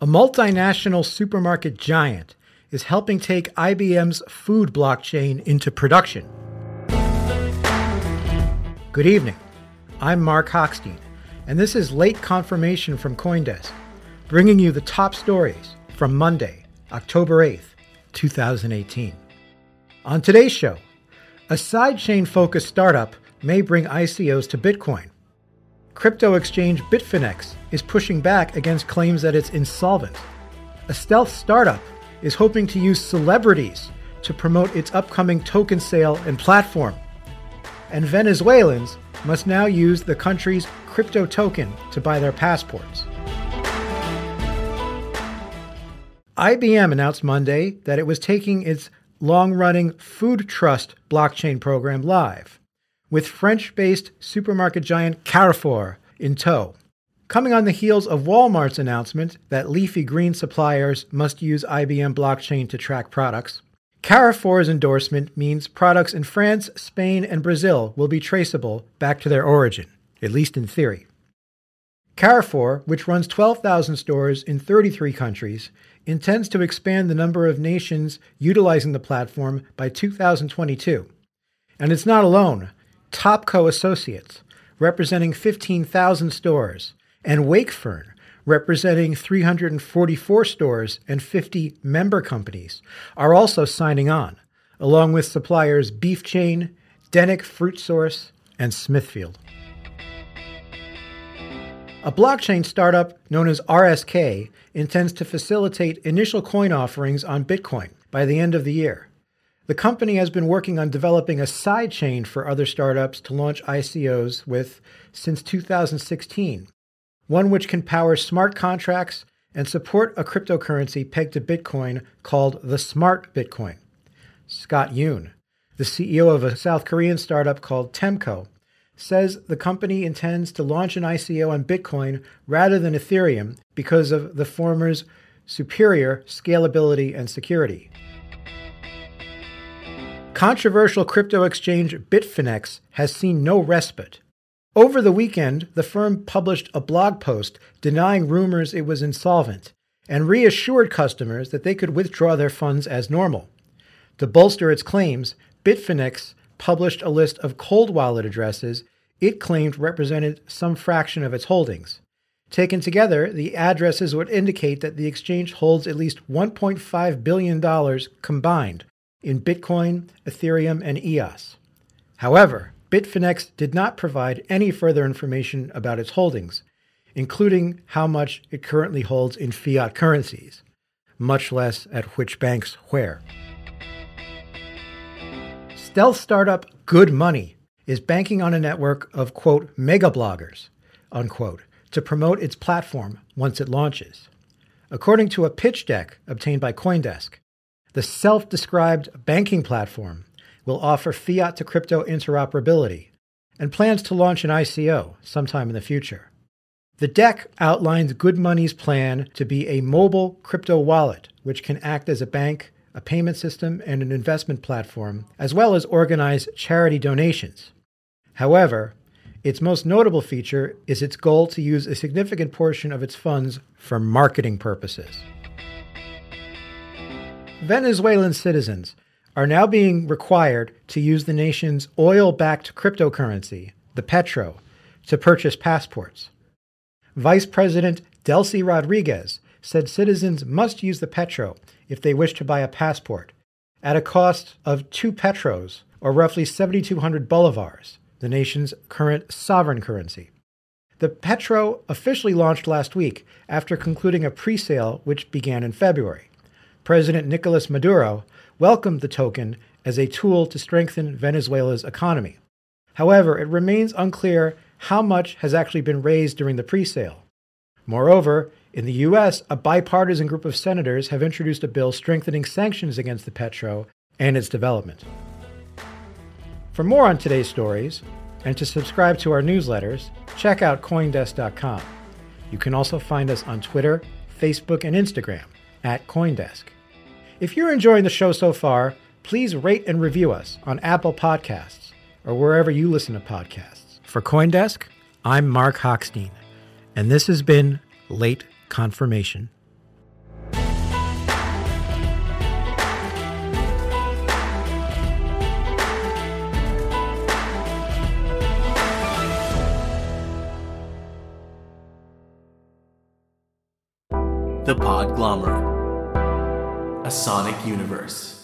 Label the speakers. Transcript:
Speaker 1: A multinational supermarket giant is helping take IBM's food blockchain into production. Good evening. I'm Mark Hochstein, and this is late confirmation from Coindesk, bringing you the top stories from Monday, October 8th, 2018. On today's show, a sidechain focused startup may bring ICOs to Bitcoin. Crypto exchange Bitfinex is pushing back against claims that it's insolvent. A stealth startup is hoping to use celebrities to promote its upcoming token sale and platform. And Venezuelans must now use the country's crypto token to buy their passports. IBM announced Monday that it was taking its long running Food Trust blockchain program live, with French based supermarket giant Carrefour in tow. Coming on the heels of Walmart's announcement that leafy green suppliers must use IBM blockchain to track products, Carrefour's endorsement means products in France, Spain, and Brazil will be traceable back to their origin, at least in theory. Carrefour, which runs 12,000 stores in 33 countries, intends to expand the number of nations utilizing the platform by 2022. And it's not alone. Topco Associates, representing 15,000 stores, and Wakefern, representing 344 stores and 50 member companies, are also signing on, along with suppliers Beef Chain, Dennick Fruit Source, and Smithfield. A blockchain startup known as RSK intends to facilitate initial coin offerings on Bitcoin by the end of the year. The company has been working on developing a sidechain for other startups to launch ICOs with since 2016, one which can power smart contracts and support a cryptocurrency pegged to Bitcoin called the Smart Bitcoin. Scott Yoon, the CEO of a South Korean startup called Temco, says the company intends to launch an ICO on Bitcoin rather than Ethereum because of the former's superior scalability and security. Controversial crypto exchange Bitfinex has seen no respite. Over the weekend, the firm published a blog post denying rumors it was insolvent and reassured customers that they could withdraw their funds as normal. To bolster its claims, Bitfinex published a list of cold wallet addresses it claimed represented some fraction of its holdings. Taken together, the addresses would indicate that the exchange holds at least $1.5 billion combined in Bitcoin, Ethereum, and EOS. However, Bitfinex did not provide any further information about its holdings, including how much it currently holds in fiat currencies, much less at which banks where. Stealth startup Good Money is banking on a network of, quote, mega bloggers, unquote, to promote its platform once it launches. According to a pitch deck obtained by Coindesk, the self described banking platform will offer fiat to crypto interoperability and plans to launch an ICO sometime in the future. The deck outlines Good Money's plan to be a mobile crypto wallet, which can act as a bank, a payment system, and an investment platform, as well as organize charity donations. However, its most notable feature is its goal to use a significant portion of its funds for marketing purposes. Venezuelan citizens are now being required to use the nation's oil backed cryptocurrency, the Petro, to purchase passports. Vice President Delcy Rodriguez said citizens must use the Petro if they wish to buy a passport, at a cost of two Petros, or roughly 7,200 bolivars, the nation's current sovereign currency. The Petro officially launched last week after concluding a pre sale which began in February. President Nicolas Maduro welcomed the token as a tool to strengthen Venezuela's economy. However, it remains unclear how much has actually been raised during the pre sale. Moreover, in the U.S., a bipartisan group of senators have introduced a bill strengthening sanctions against the Petro and its development. For more on today's stories, and to subscribe to our newsletters, check out Coindesk.com. You can also find us on Twitter, Facebook, and Instagram at Coindesk. If you're enjoying the show so far, please rate and review us on Apple Podcasts or wherever you listen to podcasts. For Coindesk, I'm Mark Hochstein, and this has been Late Confirmation.
Speaker 2: The Podglomerate. A Sonic Universe.